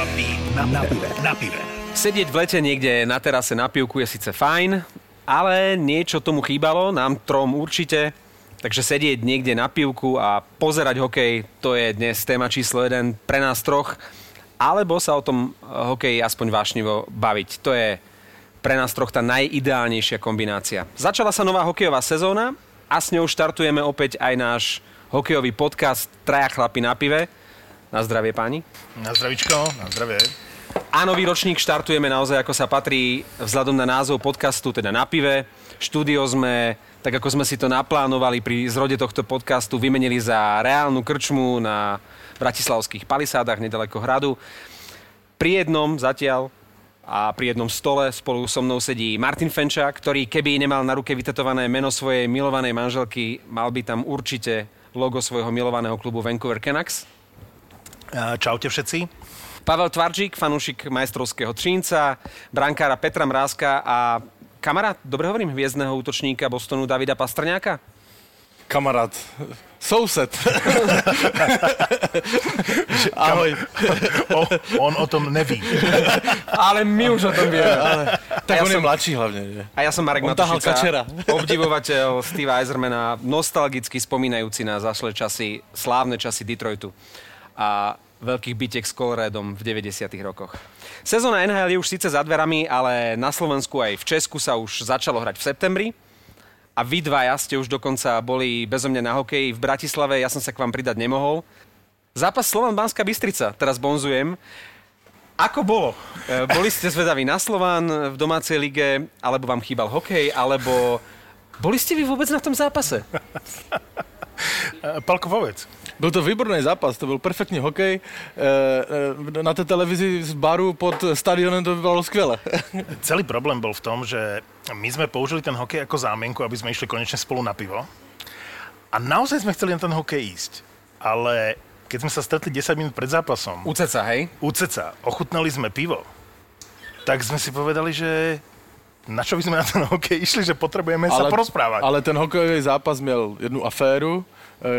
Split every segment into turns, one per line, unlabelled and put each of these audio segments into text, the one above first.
chlapi na, na pive. Na pive.
Sedieť v lete niekde na terase na pivku je síce fajn, ale niečo tomu chýbalo, nám trom určite. Takže sedieť niekde na pivku a pozerať hokej, to je dnes téma číslo jeden pre nás troch. Alebo sa o tom hokeji aspoň vášnivo baviť. To je pre nás troch tá najideálnejšia kombinácia. Začala sa nová hokejová sezóna a s ňou štartujeme opäť aj náš hokejový podcast Traja chlapi na pive. Na zdravie páni.
Na zdravičko, na zdravie.
A nový ročník štartujeme naozaj ako sa patrí vzhľadom na názov podcastu, teda na pive. Štúdio sme, tak ako sme si to naplánovali pri zrode tohto podcastu, vymenili za reálnu krčmu na bratislavských palisádach nedaleko hradu. Pri jednom zatiaľ a pri jednom stole spolu so mnou sedí Martin Fenčák, ktorý keby nemal na ruke vytetované meno svojej milovanej manželky, mal by tam určite logo svojho milovaného klubu Vancouver Canucks.
Čaute všetci.
Pavel Tvarčík, fanúšik majstrovského Třínca, brankára Petra Mrázka a kamarát, dobre hovorím, hviezdného útočníka Bostonu Davida Pastrňáka?
Kamarát, soused. Ahoj.
O, on o tom neví.
Ale my už o tom vieme. Ale...
Tak
ja
on
som-
je mladší hlavne. Že?
A ja som Marek
On
Matušica, obdivovateľ Steve Eisermana, nostalgicky spomínajúci na zašlé časy, slávne časy Detroitu a veľkých bitiek s Coloradom v 90 rokoch. Sezóna NHL je už síce za dverami, ale na Slovensku aj v Česku sa už začalo hrať v septembri. A vy dvaja ste už dokonca boli bezo mňa na hokeji v Bratislave, ja som sa k vám pridať nemohol. Zápas Slovan Banská Bystrica, teraz bonzujem. Ako bolo? E, Boli ste zvedaví na Slován v domácej lige, alebo vám chýbal hokej, alebo boli ste vy vôbec na tom zápase?
E, Palko, povedz.
Byl to výborný zápas, to byl perfektní hokej. E, e, na té televizi z baru pod stadionem to vypadalo skvěle.
Celý problém bol v tom, že my sme použili ten hokej ako zámienku, aby sme išli konečne spolu na pivo. A naozaj sme chceli na ten hokej ísť. Ale keď sme sa stretli 10 minút pred zápasom,
U ceca, hej?
u ceca, ochutnali sme pivo, tak sme si povedali, že na čo by sme na ten hokej išli, že potrebujeme sa porozprávať.
ale ten hokejový zápas měl jednu aféru,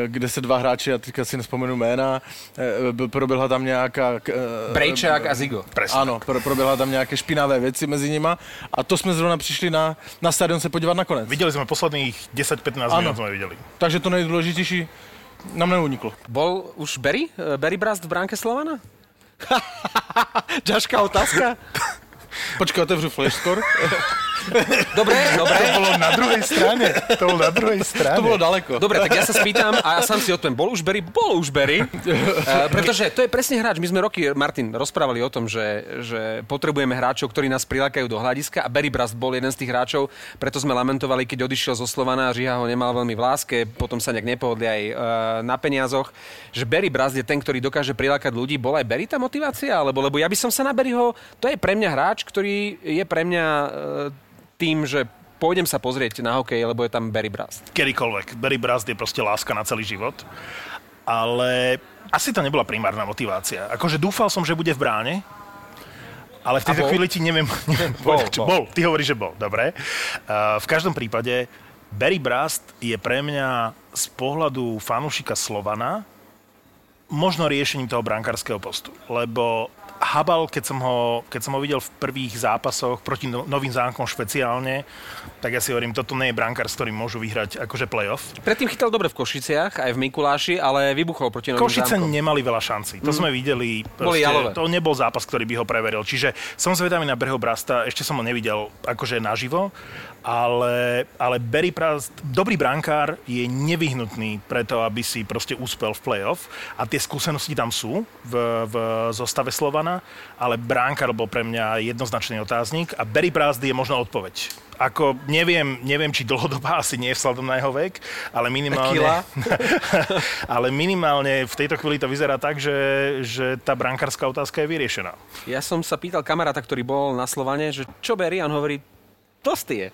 kde se dva hráči, já teďka si nespomenu jména, e, b- proběhla tam nějaká... e,
Brejčák a Zigo.
Presne.
Ano, pro, proběhla tam nějaké špinavé věci mezi nima a to jsme zrovna přišli na, na stadion se podívat nakonec.
Videli sme posledných 10-15
Áno.
minút sme videli.
Takže to nejdůležitější nám neuniklo.
Bol už Berry? Berry Brast v bránke Slovana? Ťažká otázka.
Počkej, otevřu flash score.
Dobre, dobre.
To bolo na druhej strane. To bolo na druhej strane.
To bylo daleko.
Dobre, tak ja sa spýtam a ja sám si odpoviem, bol už Berry? Bol už Berry. Uh, pretože to je presne hráč. My sme roky, Martin, rozprávali o tom, že, že potrebujeme hráčov, ktorí nás prilákajú do hľadiska a Berry Brast bol jeden z tých hráčov, preto sme lamentovali, keď odišiel zo Slovana a Žiha ho nemal veľmi v láske, potom sa nejak nepohodli aj uh, na peniazoch, že Berry Brast je ten, ktorý dokáže prilákať ľudí. Bol aj Berry tá motivácia? Alebo, lebo ja by som sa na Berryho, to je pre mňa hráč, ktorý je pre mňa uh, tým, že pôjdem sa pozrieť na hokej, lebo je tam Berry Brast.
kedykoľvek. Barry Brast je proste láska na celý život. Ale asi to nebola primárna motivácia. Akože dúfal som, že bude v bráne, ale v tejto chvíli ti neviem, neviem
Bol,
povedať,
bol.
bol. Ty hovoríš, že bol. Dobre. Uh, v každom prípade Barry Brast je pre mňa z pohľadu fanúšika Slovana možno riešením toho brankárskeho postu. Lebo Habal, keď som, ho, keď som ho videl v prvých zápasoch proti no, novým zámkom špeciálne, tak ja si hovorím, toto nie je brankár, s ktorým môžu vyhrať akože playoff.
Predtým chytal dobre v Košiciach, aj v Mikuláši, ale vybuchol proti Novým
Košice
zámkom.
nemali veľa šancí. To sme videli.
Jalové.
to nebol zápas, ktorý by ho preveril. Čiže som zvedavý na Berho Brasta. Ešte som ho nevidel akože naživo. Ale, ale Barry Brast, dobrý brankár, je nevyhnutný preto, aby si proste úspel v playoff. A tie skúsenosti tam sú v, v zostave Slovana, ale brankár bol pre mňa jednoznačný otáznik a Barry Brast je možno odpoveď. Ako neviem, neviem, či dlhodobá asi nie je vzhľadom na jeho vek, ale minimálne... Ale minimálne v tejto chvíli to vyzerá tak, že, že tá brankárska otázka je vyriešená.
Ja som sa pýtal kamaráta, ktorý bol na Slovane, že čo a on hovorí, tlstý je.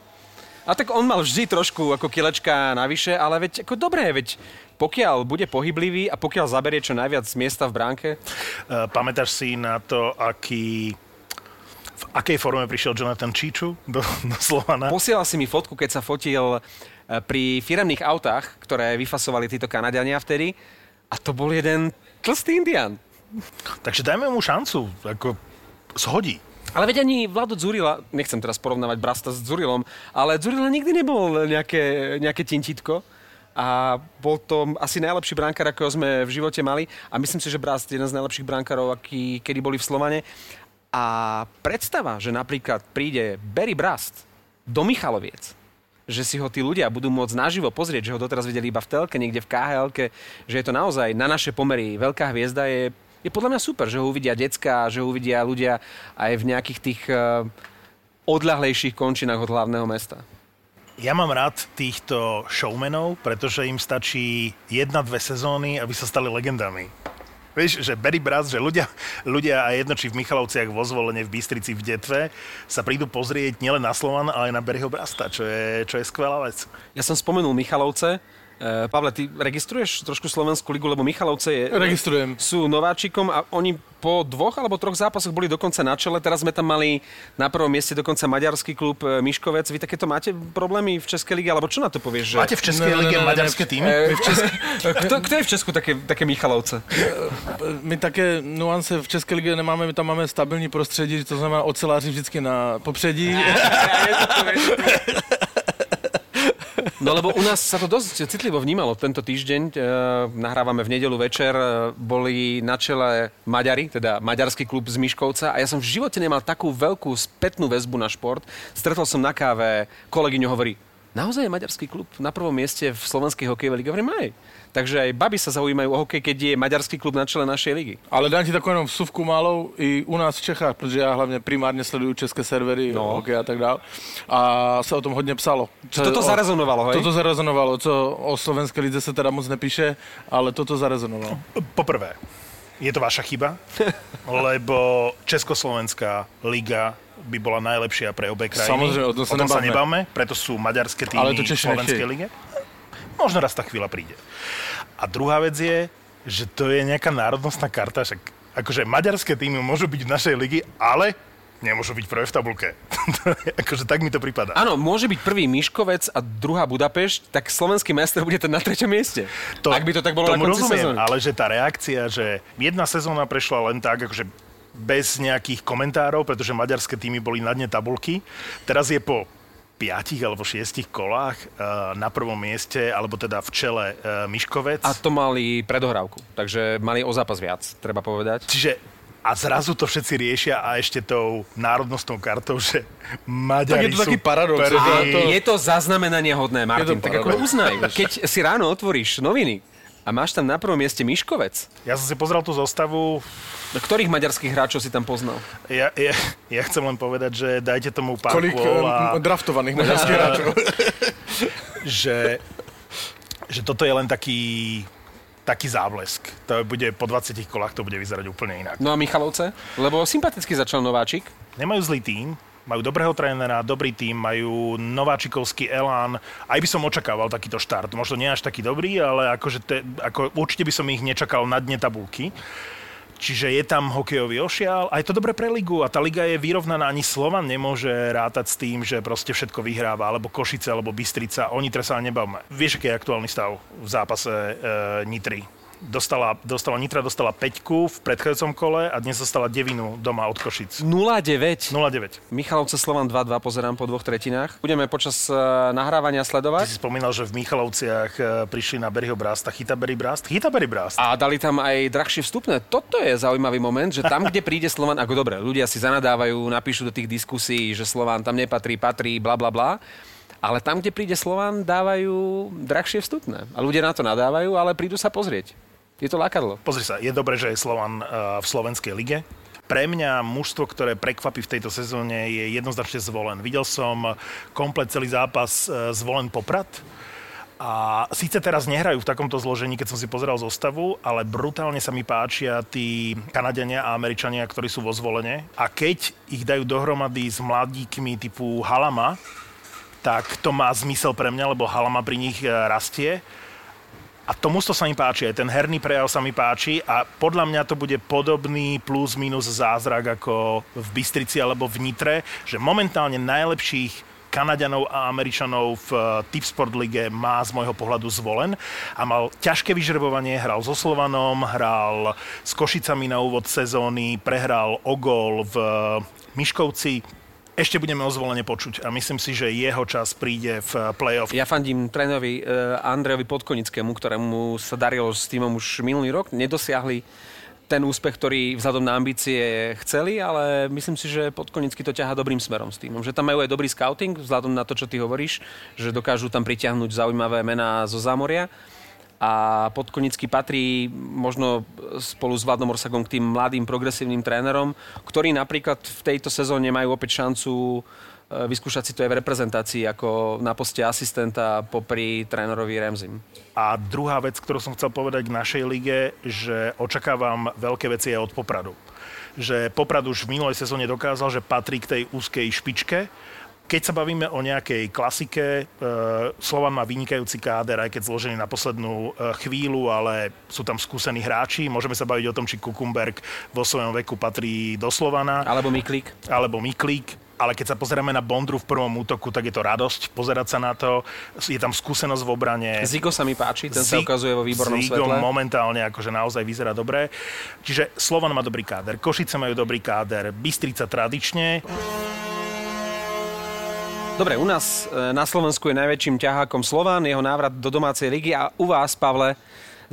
A tak on mal vždy trošku ako kilečka navyše, ale veď ako dobré, veď pokiaľ bude pohyblivý a pokiaľ zaberie čo najviac miesta v bránke,
Uh, pamätáš si na to, aký v akej forme prišiel Jonathan Číču do, do Slovana?
posielal si mi fotku, keď sa fotil e, pri firemných autách, ktoré vyfasovali títo Kanadiania vtedy a to bol jeden tlstý indián.
Takže dajme mu šancu, ako shodí.
Ale veď ani Vlado Dzurila, nechcem teraz porovnávať Brasta s Dzurilom, ale Dzurila nikdy nebol nejaké, nejaké tintítko a bol to asi najlepší brankár, akého sme v živote mali a myslím si, že Brast je jeden z najlepších brankárov, aký kedy boli v Slovane. A predstava, že napríklad príde Barry Brast do Michaloviec, že si ho tí ľudia budú môcť naživo pozrieť, že ho doteraz videli iba v telke, niekde v KHL, že je to naozaj na naše pomery veľká hviezda, je, je podľa mňa super, že ho uvidia decka, že ho uvidia ľudia aj v nejakých tých uh, odľahlejších končinách od hlavného mesta.
Ja mám rád týchto showmenov, pretože im stačí jedna, dve sezóny, aby sa stali legendami. Vieš, že Barry Brass, že ľudia, ľudia a jedno či v Michalovciach, vo Zvolene, v Bystrici, v Detve sa prídu pozrieť nielen na Slovan, ale aj na Barryho Brasta, čo je, čo je skvelá vec.
Ja som spomenul Michalovce, Uh, Pavle, ty registruješ trošku Slovenskú ligu, lebo Michalovce je,
Registrujem.
sú nováčikom a oni po dvoch alebo troch zápasoch boli dokonca na čele. Teraz sme tam mali na prvom mieste dokonca maďarský klub e, Miškovec. Vy takéto máte problémy v Českej lige? Alebo čo na to povieš? Že...
Máte v Českej lige maďarské týmy?
E, v Česku... kto, kto je v Česku také, také Michalovce?
My také nuance v České lige nemáme, my tam máme stabilní prostředí, to znamená oceláři vždycky na popředí.
No lebo u nás sa to dosť citlivo vnímalo tento týždeň. E, nahrávame v nedelu večer, e, boli na čele Maďari, teda maďarský klub z Miškovca a ja som v živote nemal takú veľkú spätnú väzbu na šport. Stretol som na káve, kolegyňu hovorí, naozaj je maďarský klub na prvom mieste v slovenskej hokejovej lige? Hovorím, aj. Takže aj baby sa zaujímajú o hokej, keď je maďarský klub na čele našej ligy.
Ale dám ti takovou jenom vsuvku malou i u nás v Čechách, protože já hlavně primárně sleduju české servery, no. hokej a tak dále. A se o tom hodně psalo.
Co toto o, zarezonovalo, hej?
Toto zarezonovalo, co o slovenské lize se teda moc nepíše, ale toto zarezonovalo.
Poprvé, je to vaša chyba, lebo Československá liga by bola najlepšia pre obe krajiny.
Samozrejme, o tom sa,
o tom sa nebavme, preto sú maďarské týmy
to
v Slovenskej lige. Možno raz tá chvíľa príde. A druhá vec je, že to je nejaká národnostná karta, však akože maďarské týmy môžu byť v našej ligi, ale nemôžu byť prvé v tabulke. akože tak mi to prípada.
Áno, môže byť prvý Miškovec a druhá Budapešť, tak slovenský majster bude ten na treťom mieste. To, Ak by to tak bolo na konci rozumiem, sezóny.
ale že tá reakcia, že jedna sezóna prešla len tak, akože bez nejakých komentárov, pretože maďarské týmy boli na dne tabulky. Teraz je po piatich alebo šiestich kolách uh, na prvom mieste, alebo teda v čele uh, Miškovec.
A to mali predohrávku, takže mali o zápas viac, treba povedať.
Čiže a zrazu to všetci riešia a ešte tou národnostnou kartou, že Maďari
tak je to taký paradox.
To... Je to zaznamenanie hodné, Martin. Tak ako uznaj, keď si ráno otvoríš noviny a máš tam na prvom mieste Miškovec.
Ja som si pozrel tú zostavu.
No, ktorých maďarských hráčov si tam poznal?
Ja, ja, ja chcem len povedať, že dajte tomu pár
Kolik
a...
draftovaných maďarských hráčov?
že, že toto je len taký taký záblesk. To bude po 20 kolách to bude vyzerať úplne inak.
No a Michalovce? Lebo sympaticky začal nováčik.
Nemajú zlý tým, majú dobrého trénera, dobrý tým, majú nováčikovský elán. Aj by som očakával takýto štart. Možno nie až taký dobrý, ale akože te, ako, určite by som ich nečakal na dne tabulky. Čiže je tam hokejový ošial a je to dobre pre ligu a tá liga je vyrovnaná, ani Slovan nemôže rátať s tým, že proste všetko vyhráva, alebo Košice, alebo Bystrica, o Nitre sa nebavme. Vieš, aký je aktuálny stav v zápase e, Nitry? Dostala, dostala Nitra dostala 5 v predchádzajúcom kole a dnes dostala devinu doma od Košic.
0-9.
0-9.
Michalovce Slovan 2-2 pozerám po dvoch tretinách. Budeme počas uh, nahrávania sledovať.
Ty si spomínal, že v Michalovciach uh, prišli na Berryho Brasta. Chyta Berry Brast? Chyta Berry Brast.
A dali tam aj drahšie vstupné. Toto je zaujímavý moment, že tam, kde príde Slovan, ako dobre, ľudia si zanadávajú, napíšu do tých diskusí, že Slovan tam nepatrí, patrí, bla bla bla. Ale tam, kde príde Slovan, dávajú drahšie vstupné. A ľudia na to nadávajú, ale prídu sa pozrieť. Je to lákadlo.
Pozri sa, je dobré, že je Slovan uh, v slovenskej lige. Pre mňa mužstvo, ktoré prekvapí v tejto sezóne, je jednoznačne zvolen. Videl som komplet celý zápas uh, zvolen Poprad. A síce teraz nehrajú v takomto zložení, keď som si pozeral zostavu, ale brutálne sa mi páčia tí Kanadania a Američania, ktorí sú vo zvolenie. A keď ich dajú dohromady s mladíkmi typu Halama, tak to má zmysel pre mňa, lebo Halama pri nich e, rastie a to sa mi páči, aj ten herný prejav sa mi páči a podľa mňa to bude podobný plus minus zázrak ako v Bystrici alebo v Nitre, že momentálne najlepších Kanaďanov a Američanov v Tipsport lige má z môjho pohľadu zvolen a mal ťažké vyžrebovanie, hral so Slovanom, hral s Košicami na úvod sezóny, prehral o gol v Miškovci, ešte budeme o zvolenie počuť a myslím si, že jeho čas príde v play-off.
Ja fandím trénovi uh, Andrejovi Podkonickému, ktorému sa darilo s týmom už minulý rok. Nedosiahli ten úspech, ktorý vzhľadom na ambície chceli, ale myslím si, že Podkonický to ťaha dobrým smerom s týmom. Že tam majú aj dobrý scouting, vzhľadom na to, čo ty hovoríš, že dokážu tam pritiahnuť zaujímavé mená zo zámoria a Podkonický patrí možno spolu s Vladom Orsagom k tým mladým progresívnym trénerom, ktorí napríklad v tejto sezóne majú opäť šancu e, vyskúšať si to aj v reprezentácii ako na poste asistenta popri trénerovi Remzim.
A druhá vec, ktorú som chcel povedať k našej lige, že očakávam veľké veci aj od Popradu. Že Poprad už v minulej sezóne dokázal, že patrí k tej úzkej špičke keď sa bavíme o nejakej klasike, e, Slovan má vynikajúci káder, aj keď zložený na poslednú e, chvíľu, ale sú tam skúsení hráči. Môžeme sa baviť o tom, či Kukumberg vo svojom veku patrí do Slovana.
Alebo Miklík.
Alebo Miklík ale keď sa pozrieme na Bondru v prvom útoku, tak je to radosť pozerať sa na to. Je tam skúsenosť v obrane.
Zigo sa mi páči, ten Zig, sa ukazuje vo výbornom Zigo svetle.
momentálne akože naozaj vyzerá dobre. Čiže Slovan má dobrý káder, Košice majú dobrý káder, Bystrica tradične.
Dobre, u nás e, na Slovensku je najväčším ťahákom Slován, jeho návrat do domácej ligy a u vás, Pavle,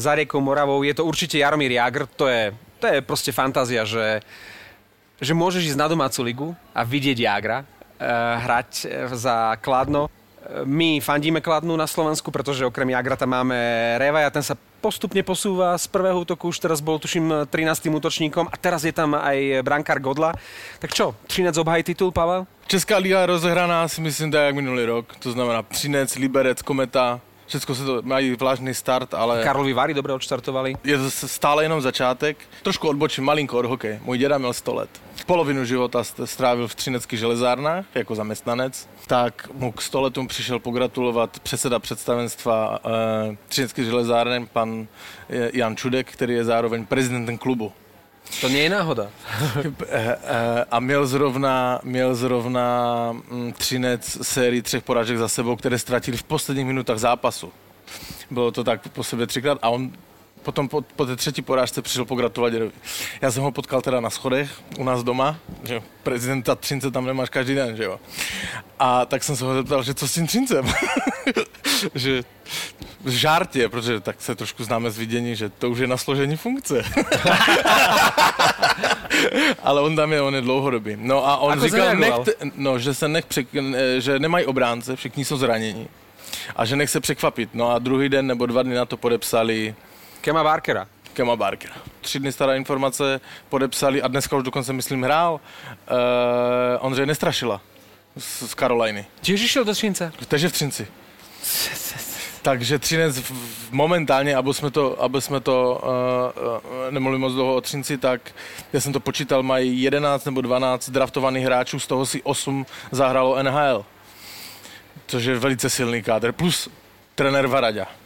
za riekou Moravou je to určite Jaromír Jagr. To je, to je proste fantázia, že, že môžeš ísť na domácu ligu a vidieť Jagra, e, hrať e, za Kladno. My fandíme Kladnu na Slovensku, pretože okrem Jagra tam máme Revaja, ten sa postupne posúva z prvého útoku, už teraz bol tuším 13. útočníkom a teraz je tam aj brankár Godla. Tak čo, 13 obhaj titul, Pavel?
Česká liga rozehraná si myslím tak jak minulý rok, to znamená Třinec, Liberec, Kometa, Všechno se to mají vlážný start, ale...
Karlovi Vary dobre odštartovali.
Je to stále jenom začátek. Trošku odbočím malinko od hokeje. Můj děda měl 100 let. Polovinu života strávil v Třineckých železárnách jako zaměstnanec. Tak mu k 100 letům přišel pogratulovat předseda představenstva e, Třineckých železáren, pan eh, Jan Čudek, který je zároveň prezidentem klubu.
To nie je náhoda.
A měl zrovna, měl zrovna mm, Třinec sérii třech porážek za sebou, které ztratili v posledních minutách zápasu. Bylo to tak po sebe třikrát a on potom po, po té třetí porážce přišel pogratulovat dědovi. Já jsem ho potkal teda na schodech u nás doma, že prezidenta Třince tam nemáš každý den, že jo. A tak jsem se ho zeptal, že co s tím Třincem? že žártě, protože tak se trošku známe z vidění, že to už je na složení funkce. Ale on tam je, on je dlouhodobý. No a on
Ako
říkal, nech, no, že se nech přek, že nemají obránce, všichni jsou zranění. A že nech se překvapit. No a druhý den nebo dva dny na to podepsali
Kema Barkera.
Kema Barkera. Tři dny stará informace podepsali a dneska už dokonce, myslím, hrál uh, Ondřej Nestrašila z, z Karoliny.
Tiež išiel do Třince?
Takže v Třinci. Takže Třinec momentálně, aby jsme to, aby jsme to uh, nemohli moc dlouho o Třinci, tak já jsem to počítal, mají 11 nebo 12 draftovaných hráčů, z toho si 8 zahralo NHL. Což je velice silný kádr. Plus trenér Varaďa.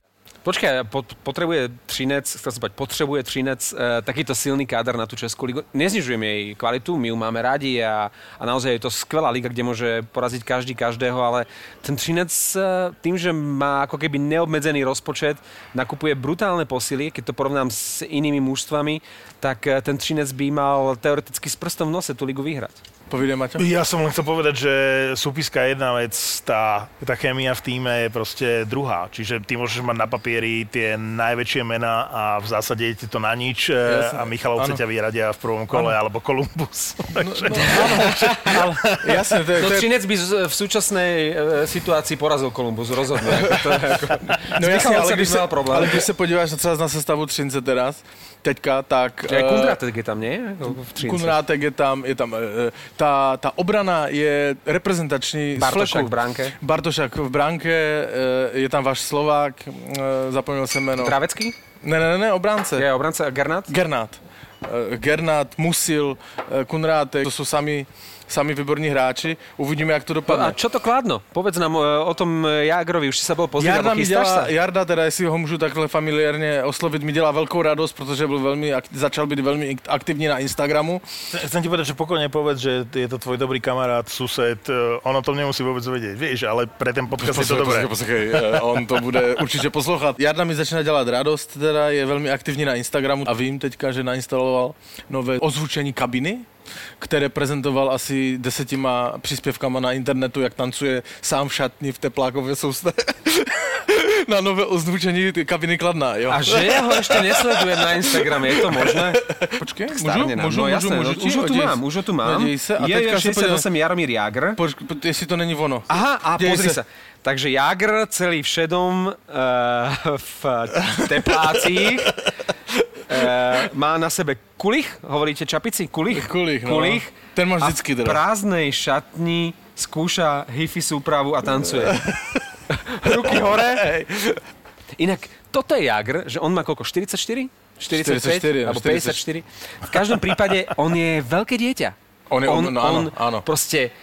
Počkaj, potrebuje Třinec, chcel som potrebuje Třinec e, takýto silný káder na tú Českú ligu. Neznižujem jej kvalitu, my ju máme radi a, a naozaj je to skvelá liga, kde môže poraziť každý každého, ale ten Třinec e, tým, že má ako keby neobmedzený rozpočet, nakupuje brutálne posily, keď to porovnám s inými mužstvami, tak e, ten Třinec by mal teoreticky s prstom v nose tú ligu vyhrať.
Povíde, Maťo?
Ja som len chcel povedať, že súpiska je jedna vec, tá, tá chémia v týme je proste druhá. Čiže ty môžeš mať na papieri tie najväčšie mená a v zásade je to na nič Jasne. a Michalovce ťa vyradia v prvom kole, ano. alebo Kolumbus. No, no,
áno, jasne, to je, no, to je... Činec by v súčasnej e, situácii porazil Kolumbus, rozhodne. Ako... No jasne, ale
když, sa, ale když sa podíváš třeba na sestavu Třince teraz, teďka, tak...
Čiže uh, Kundrátek je tam, nie?
Kundrátek je tam, je tam uh, tá, tá obrana je reprezentačný
Bartošak v bránke.
Bartošak v bránke, uh, je tam váš Slovák, uh, zapomněl jsem jméno.
Dravecký?
Ne, ne, ne, obránce.
Je obránce Gernát?
Gernát. eh, Gernát, Musil, eh, Kunrátek, to sú sami sami výborní hráči. Uvidíme, jak to dopadne.
A čo to Kladno? Povedz nám e, o tom e, Jagrovi, už si sa bol pozrieť,
Jarda, mi dělá,
sa?
Jarda, teda jestli ho můžu takhle familiárně oslovit, mi dělá velkou radost, protože byl velmi, začal být velmi aktivní na Instagramu.
Chcem ti povedať, že pokojne povedz, že je to tvoj dobrý kamarát, sused, eh, on o tom nemusí vôbec vedieť, vieš, ale pre ten podcast je to dobré.
poslouchej, eh, on to bude určitě poslouchat. Jarda mi začíná dělat radost, teda je velmi aktivní na Instagramu a vím teďka, že nainstaloval nové ozvučení kabiny, které prezentoval asi desetima příspěvkama na internetu, jak tancuje sám v šatni v teplákově soustavě. na nové ozvučení kabiny Kladná, jo.
A že ja ho ešte nesledujem na Instagrame, je to možné?
Počkej,
Stárne nám.
můžu,
no jasné,
můžu,
no, už ho tu mám, už ho tu mám.
Se. A
je, je
se podívej-
68 Jaromír Jagr.
Poč, po, jestli to není ono.
Aha, a
Dej
pozri
sa.
sa. Takže Jagr celý v šedom, uh, v teplácích, uh, má na sebe kulich, hovoríte čapici? Kulich?
Kulich, no.
kulich
Ten máš
a
vždycky
v
teda.
prázdnej šatni skúša hifi súpravu a tancuje. Ruky hore. Inak, toto je Jagr, že on má koľko? 44? 45?
44,
alebo
40.
54? V každom prípade on je veľké dieťa.
On je-
on,
no áno,
on
áno.
proste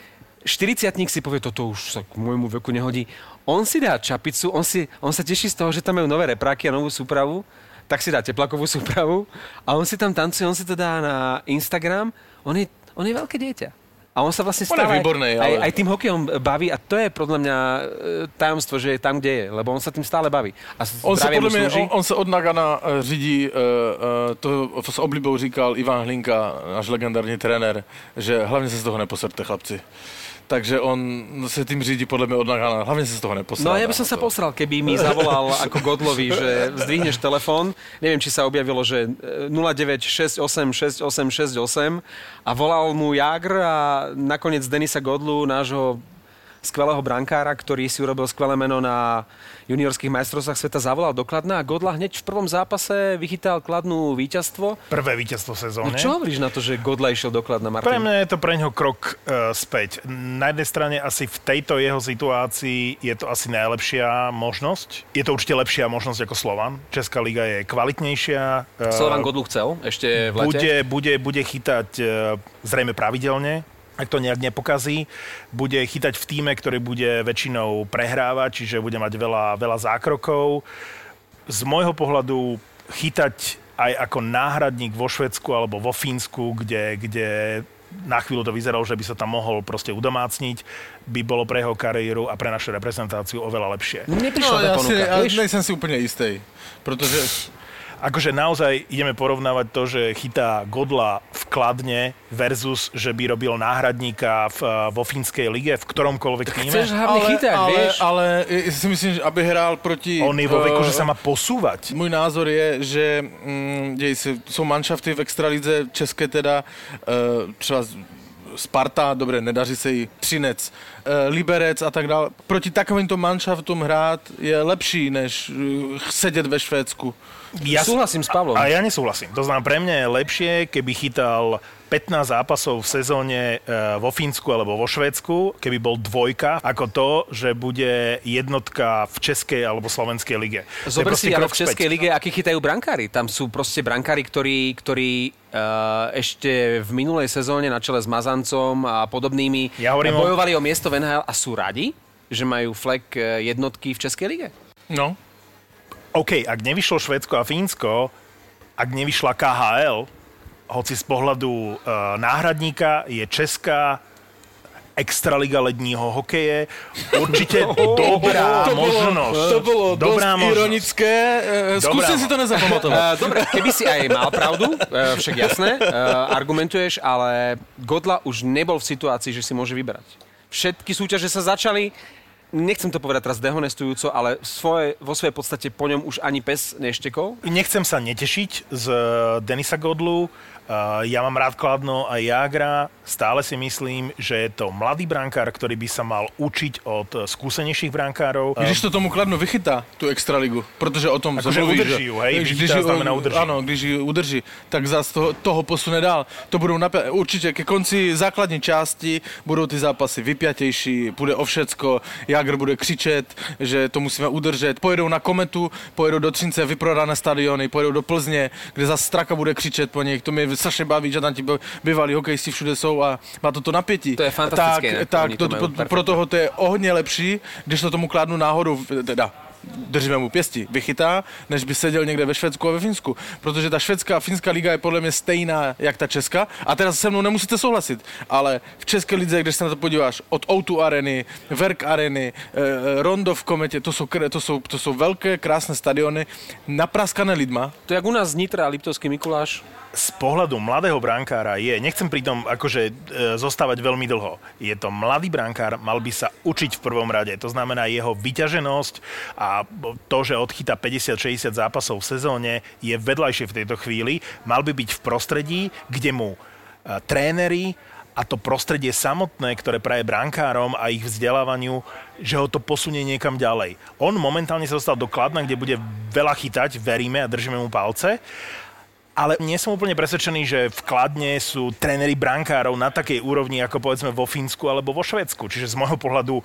40 si povie, toto už sa k môjmu veku nehodí. On si dá čapicu, on, si, on sa teší z toho, že tam majú nové repráky a novú súpravu, tak si dá teplakovú súpravu a on si tam tancuje, on si to dá na Instagram. On je, on je veľké dieťa. A on sa vlastne
On
stále
výborný,
aj,
ale-
aj tým hokejom baví a to je podľa mňa e, tajomstvo, že je tam, kde je, lebo on sa tým stále baví. A
On podle mě,
slúži.
on, on se od Nagana eh, řídí, uh, uh, to s oblibou říkal Ivan Hlinka, náš legendární trenér, že hlavně se z toho neposerte, chlapci. Takže on se tým řídí podle mě od Nagana, hlavně se z toho neposerte.
No ja by som sa posral, keby mi zavolal ako Godlovi, že zdvihneš telefón. Neviem, či sa objavilo, že e, 09686868 a volal mu Jagr a nakoniec Denisa Godlu, nášho skvelého brankára, ktorý si urobil skvelé meno na juniorských majstrovstvách sveta, zavolal do Kladna a Godla hneď v prvom zápase vychytal Kladnú víťazstvo.
Prvé víťazstvo v
No čo hovoríš na to, že Godla išiel do Kladna,
Pre
Martin?
mňa je to pre ňoho krok uh, späť. Na jednej strane asi v tejto jeho situácii je to asi najlepšia možnosť. Je to určite lepšia možnosť ako Slovan. Česká liga je kvalitnejšia. eh,
Slovan Godlu chcel ešte v lete.
bude, bude, bude chytať uh, zrejme pravidelne, ak to nejak nepokazí. Bude chytať v týme, ktorý bude väčšinou prehrávať, čiže bude mať veľa, veľa zákrokov. Z môjho pohľadu chytať aj ako náhradník vo Švedsku alebo vo Fínsku, kde, kde na chvíľu to vyzeralo, že by sa tam mohol proste udomácniť, by bolo pre jeho kariéru a pre našu reprezentáciu oveľa lepšie.
Neprišla
No, si,
ponuka,
já
vieš?
nejsem si úplně jistý, protože
Akože naozaj ideme porovnávať to, že chytá Godla v Kladne versus, že by robil náhradníka v, vo fínskej lige, v ktoromkoľvek týme.
Chceš hlavne
ale,
chytať,
ale,
vieš?
ale ja si myslím, že aby hrál proti...
On je vo veku,
eh,
že sa má posúvať.
Můj názor je, že mm, se, jsou manšafty v extralize české teda, uh, třeba Sparta, dobre, nedaří se jí, Třinec, uh, Liberec a tak dále. Proti takovýmto manšaftům hrát je lepší, než uh, sedět ve Švédsku.
Ja,
Súhlasím s Pavlom.
A ja nesúhlasím. To znamená, pre mňa je lepšie, keby chytal 15 zápasov v sezóne e, vo Fínsku alebo vo Švédsku, keby bol dvojka, ako to, že bude jednotka v Českej alebo Slovenskej lige.
Zober si, ale v Českej
späť.
lige, aký chytajú brankári. Tam sú proste brankári, ktorí, ktorí uh, ešte v minulej sezóne na čele s Mazancom a podobnými
Ja o-
bojovali o miesto v NHL a sú radi, že majú flek eh, jednotky v Českej lige.
No.
OK, ak nevyšlo Švédsko a Fínsko, ak nevyšla KHL, hoci z pohľadu e, náhradníka je Česká extraliga ledního hokeje určite dobrá
To bolo,
možnosť.
to bolo
dobrá
dosť
možnosť.
ironické. Uh,
Dobrá
skúsim si to nezapamatovať.
Uh, dobre, keby si aj mal pravdu, uh, však jasné, uh, argumentuješ, ale Godla už nebol v situácii, že si môže vyberať. Všetky súťaže sa začali, nechcem to povedať teraz dehonestujúco, ale svoje, vo svojej podstate po ňom už ani pes neštekol.
Nechcem sa netešiť z eh, Denisa Godlu. Uh, ja mám rád Kladno a Jagra. Stále si myslím, že je to mladý brankár, ktorý by sa mal učiť od eh, skúsenejších brankárov.
Když to tomu Kladno vychytá, tu extraligu, protože o tom
Akože
mluví,
udrží
že-
ju, hej?
Když,
Vychytá
když ji-
znamená udrží.
Ano, když ji udrží, tak zase toho, toho posune dál. To budou napě- určitě ke konci základní části budou ty zápasy vypjatější, bude o všecko, Jagr bude křičet, že to musíme udržet, pojedou na Kometu, pojedou do Třince, vyprodané stadiony, pojedou do Plzně, kde zase Straka bude křičet po nich, to mi strašně baví, že tam ti bývalí hokejisti všude jsou a má to to napětí.
To je fantastické,
Tak,
ne?
tak to,
to
pro, toho to je o hodně lepší, když to tomu kládnu náhodou, teda držíme mu pěsti, vychytá, než by seděl někde ve Švédsku a ve Finsku. Protože ta švédská a finská liga je podle mě stejná jak ta česká. A teraz se mnou nemusíte souhlasit, ale v české lize, když se na to podíváš, od O2 areny, Verk areny, eh, Rondo v Kometě, to jsou, to jsou, to jsou velké, krásné stadiony, napraskané lidma.
To je jak u nás z Nitra, Liptovský Mikuláš.
z pohľadu mladého brankára je, nechcem pri tom akože e, zostávať veľmi dlho, je to mladý brankár, mal by sa učiť v prvom rade. To znamená jeho vyťaženosť a to, že odchytá 50-60 zápasov v sezóne, je vedľajšie v tejto chvíli. Mal by byť v prostredí, kde mu e, tréneri a to prostredie samotné, ktoré praje brankárom a ich vzdelávaniu, že ho to posunie niekam ďalej. On momentálne sa dostal do Kladna, kde bude veľa chytať, veríme a držíme mu palce. Ale nie som úplne presvedčený, že v Kladne sú tréneri brankárov na takej úrovni, ako povedzme vo Fínsku alebo vo Švedsku. Čiže z môjho pohľadu e,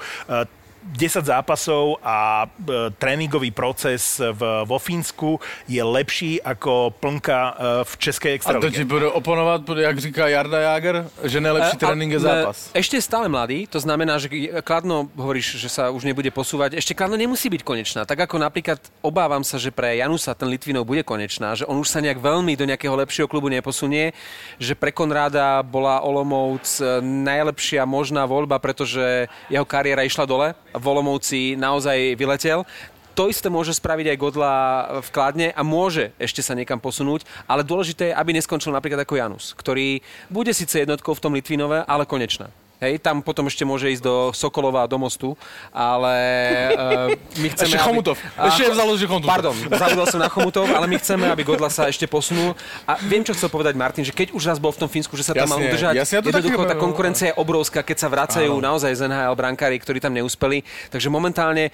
10 zápasov a e, tréningový proces v, vo Fínsku je lepší ako plnka e, v Českej
A to ti
extralíge.
bude oponovat, jak říká Jarda Jager, že nejlepší
E,
trénink je zápas.
e, Ešte je stále mladý, to znamená, že Kladno, hovoríš, že sa už nebude posúvať. Ešte Kladno nemusí byť konečná. Tak ako napríklad obávam sa, že pre Janusa ten Litvinov bude konečná, že on už sa nejak veľmi do nejakého lepšieho klubu neposunie, že pre Konráda bola Olomouc e, najlepšia možná voľba, pretože jeho kariéra išla dole v naozaj vyletel. To isté môže spraviť aj Godla v Kladne a môže ešte sa niekam posunúť, ale dôležité je, aby neskončil napríklad ako Janus, ktorý bude síce jednotkou v tom Litvinove, ale konečná. Hej, tam potom ešte môže ísť do Sokolova a do Mostu, ale uh, my chceme...
Ešte Chomutov. Ešte je vzalo, že Chomutov.
Pardon, zabudol som na Chomutov, ale my chceme, aby Godla sa ešte posunul. A viem, čo chcel povedať Martin, že keď už raz bol v tom Fínsku, že sa tam mal
Jasne,
udržať,
jasne, ja
jednoducho tá konkurencia je obrovská, keď sa vracajú naozaj z NHL brankári, ktorí tam neúspeli. Takže momentálne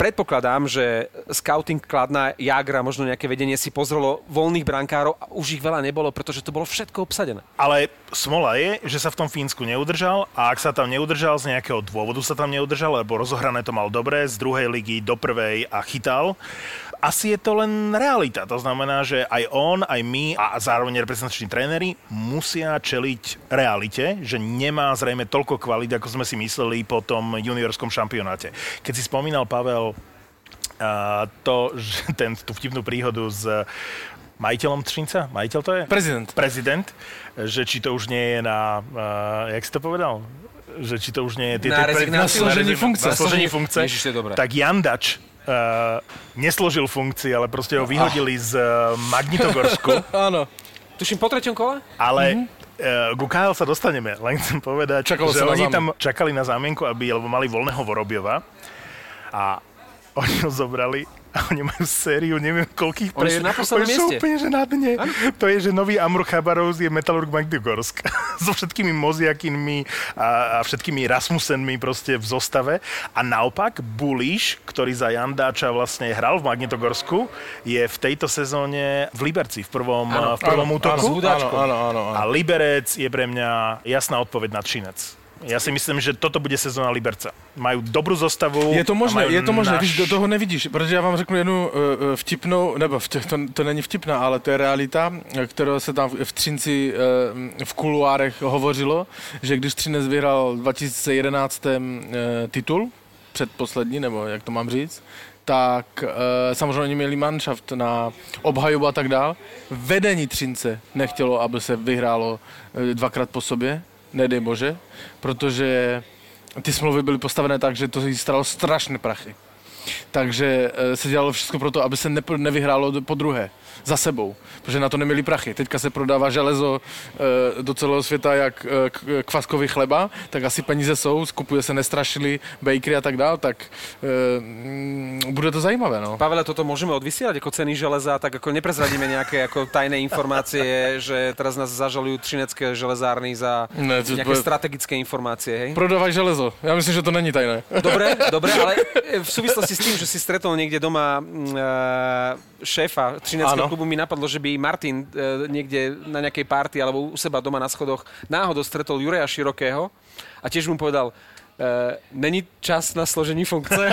predpokladám, že scouting Kladna, Jagra, možno nejaké vedenie si pozrelo voľných brankárov a už ich veľa nebolo, pretože to bolo všetko obsadené.
Ale smola je, že sa v tom Fínsku neudržal a ak sa tam neudržal z nejakého dôvodu sa tam neudržal, lebo rozohrané to mal dobre, z druhej ligy do prvej a chytal. Asi je to len realita. To znamená, že aj on, aj my a zároveň reprezentační tréneri musia čeliť realite, že nemá zrejme toľko kvalít, ako sme si mysleli po tom juniorskom šampionáte. Keď si spomínal, Pavel, to, že ten, tú vtipnú príhodu s majiteľom Třinca, majiteľ to je?
Prezident.
Prezident, že či to už nie je na, uh, jak si to povedal? Že či to už nie je...
Na rezignáciu?
Na složení funkce.
Na složení funkce.
Ježiš, to je dobré.
Tak Jandač uh, nesložil funkcii, ale proste ho vyhodili z uh, Magnitogorsku.
Áno.
Tuším po treťom kole?
Ale mm-hmm. ku KL sa dostaneme, len chcem povedať,
Čakalo
že oni tam čakali na zámienku, aby, lebo mali voľného Vorobiova a oni ho zobrali a oni majú sériu, neviem koľkých
Oni sú na poslednom
sú úplne, že na dne. To je, že nový Amro Chabarov je Metalurg Magnitogorsk. so všetkými Moziakinmi a, a všetkými Rasmusenmi proste v zostave. A naopak Buliš, ktorý za Jandáča vlastne hral v Magnitogorsku, je v tejto sezóne v Liberci, v prvom,
Áno,
v prvom
áno,
útoku.
áno, áno, áno, áno.
A Liberec je pre mňa jasná odpoveď na Třinec. Ja si myslím, že toto bude sezóna Liberca. Majú dobrú zostavu.
Je to možné, je to možné,
náš...
víš, do toho nevidíš, protože já vám řeknu jednu uh, vtipnou, nebo vtip, to, to není vtipná, ale to je realita, eh, kterou se tam v Třinci uh, v kuluárech hovořilo, že když Třinec vyhrál v 2011 uh, titul, předposlední, nebo jak to mám říct, tak samozřejmě oni měli manšaft na obhajobu a tak dál. Vedení Třince nechtělo, aby se vyhrálo dvakrát po sobě, nedej bože, protože ty smlouvy byly postavené tak, že to jí stalo strašné prachy. Takže eh, se dělalo všechno pro to, aby se ne, nevyhrálo po druhé, za sebou, protože na to neměli prachy. Teďka se prodává železo eh, do celého světa jak k- kvaskový chleba, tak asi peníze jsou, skupuje se nestrašili, bakery a tak dál, tak mm, bude to zajímavé. No.
Pavele, toto môžeme odvysielať ako ceny železa, tak ako neprezradíme nejaké ako tajné informácie, že teraz nás zažalujú trinecké železárny za
Ne, to
nejaké
bude-
strategické informácie, hej?
Prodávaj železo. Já myslím, že to není tajné.
Dobre, dobre, ale v súvislosti s tým, že si stretol niekde doma e, šéfa trineckého
Áno.
klubu, mi napadlo, že by Martin e, niekde na nejakej party alebo u seba doma na schodoch náhodou stretol Jureja Širokého a tiež mu povedal, e, není čas na složení funkce.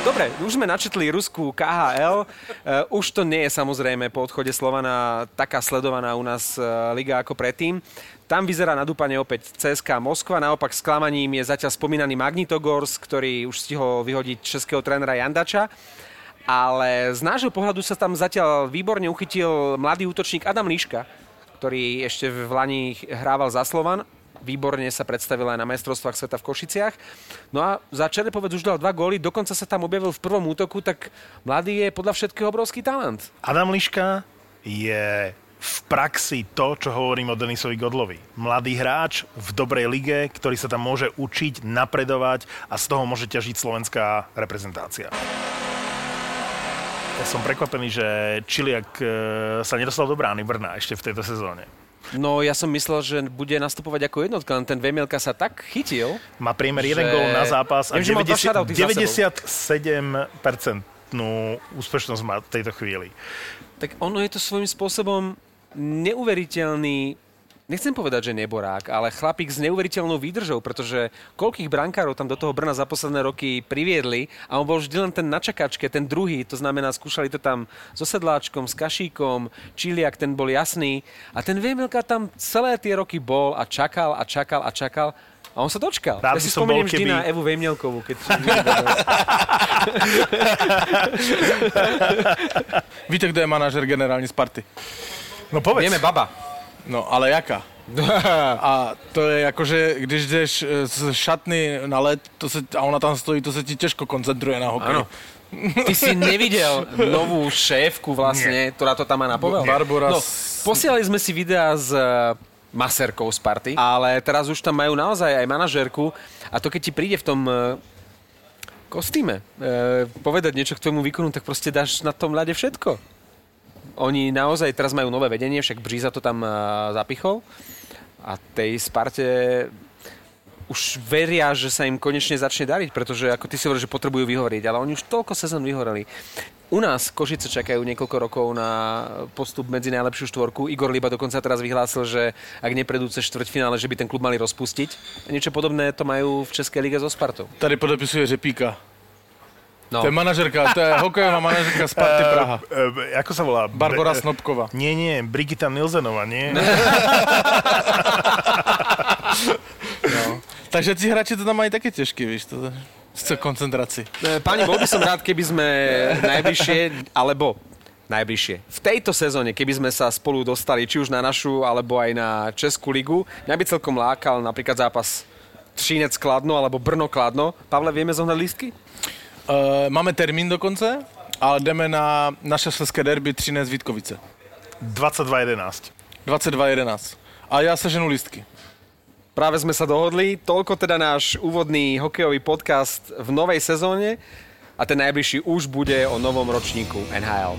Dobre, už sme načetli ruskú KHL. Uh, už to nie je samozrejme po odchode Slovana taká sledovaná u nás uh, liga ako predtým. Tam vyzerá na dúpanie opäť CSK Moskva, naopak sklamaním je zatiaľ spomínaný Magnitogors, ktorý už stihol vyhodiť českého trénera Jandača. Ale z nášho pohľadu sa tam zatiaľ výborne uchytil mladý útočník Adam Líška, ktorý ešte v Lani hrával za Slovan výborne sa predstavil aj na majstrovstvách sveta v Košiciach. No a za Čerepovec už dal dva góly, dokonca sa tam objavil v prvom útoku, tak mladý je podľa všetkého obrovský talent.
Adam Liška je v praxi to, čo hovorím o Denisovi Godlovi. Mladý hráč v dobrej lige, ktorý sa tam môže učiť, napredovať a z toho môže ťažiť slovenská reprezentácia. Ja som prekvapený, že Čiliak e, sa nedostal do brány Brna ešte v tejto sezóne.
No ja som myslel, že bude nastupovať ako jednotka, len ten Vemielka sa tak chytil.
Má priemer že... jeden gól na zápas a
Viem, 90,
97% úspešnosť má v tejto chvíli.
Tak ono je to svojím spôsobom neuveriteľný nechcem povedať, že neborák, ale chlapík s neuveriteľnou výdržou, pretože koľkých brankárov tam do toho Brna za posledné roky priviedli a on bol vždy len ten na čakačke, ten druhý, to znamená, skúšali to tam so sedláčkom, s kašíkom, Čiliak, ten bol jasný a ten Viemelka tam celé tie roky bol a čakal a čakal a čakal a on sa dočkal.
Rád ja
si
spomeniem
vždy keby... na Evu Vejmielkovú, keď...
Víte, kto je manažer generálne Sparty?
No povedz.
Vieme, baba.
No, ale jaká? A to je jako, že když jdeš eh, z šatny na led to se, a ona tam stojí, to se ti těžko koncentruje na hokej. Ano.
Ty si nevidel novú šéfku vlastne, Nie. ktorá to tam má na povel?
Barbara...
No, posielali sme si videa z eh, maserkou z party, ale teraz už tam majú naozaj aj manažérku a to keď ti príde v tom eh, kostýme e, povedať niečo k tomu výkonu, tak proste dáš na tom ľade všetko. Oni naozaj teraz majú nové vedenie, však Bříza to tam zapichol a tej Sparte už veria, že sa im konečne začne dariť, pretože ako ty si hovoríš, že potrebujú vyhoriť, ale oni už toľko sezón vyhoreli. U nás Košice čakajú niekoľko rokov na postup medzi najlepšiu štvorku. Igor Liba dokonca teraz vyhlásil, že ak nepredú cez štvrťfinále, že by ten klub mali rozpustiť. A niečo podobné to majú v Českej lige so Spartou.
Tady podepisuje Řepíka. No. To je manažerka, to je hokejová manažerka Sparty eh, Praha.
Uh, uh, ako sa volá?
Barbara Snopková.
Nie, nie, Brigita Nilzenová, nie?
no. Takže ti hráči to tam majú také ťažké, víš, to z koncentrácii.
Eh, páni, bol by som rád, keby sme najbližšie, alebo najbližšie. V tejto sezóne, keby sme sa spolu dostali, či už na našu, alebo aj na Českú ligu, mňa by celkom lákal napríklad zápas Třínec Kladno alebo Brno Kladno. Pavle, vieme zohnať lístky?
Uh, máme termín dokonce, ale jdeme na naše české derby Třinec Vítkovice.
22.11.
22.11. A ja sa ženu listky.
Práve sme sa dohodli. Toľko teda náš úvodný hokejový podcast v novej sezóne a ten najbližší už bude o novom ročníku NHL.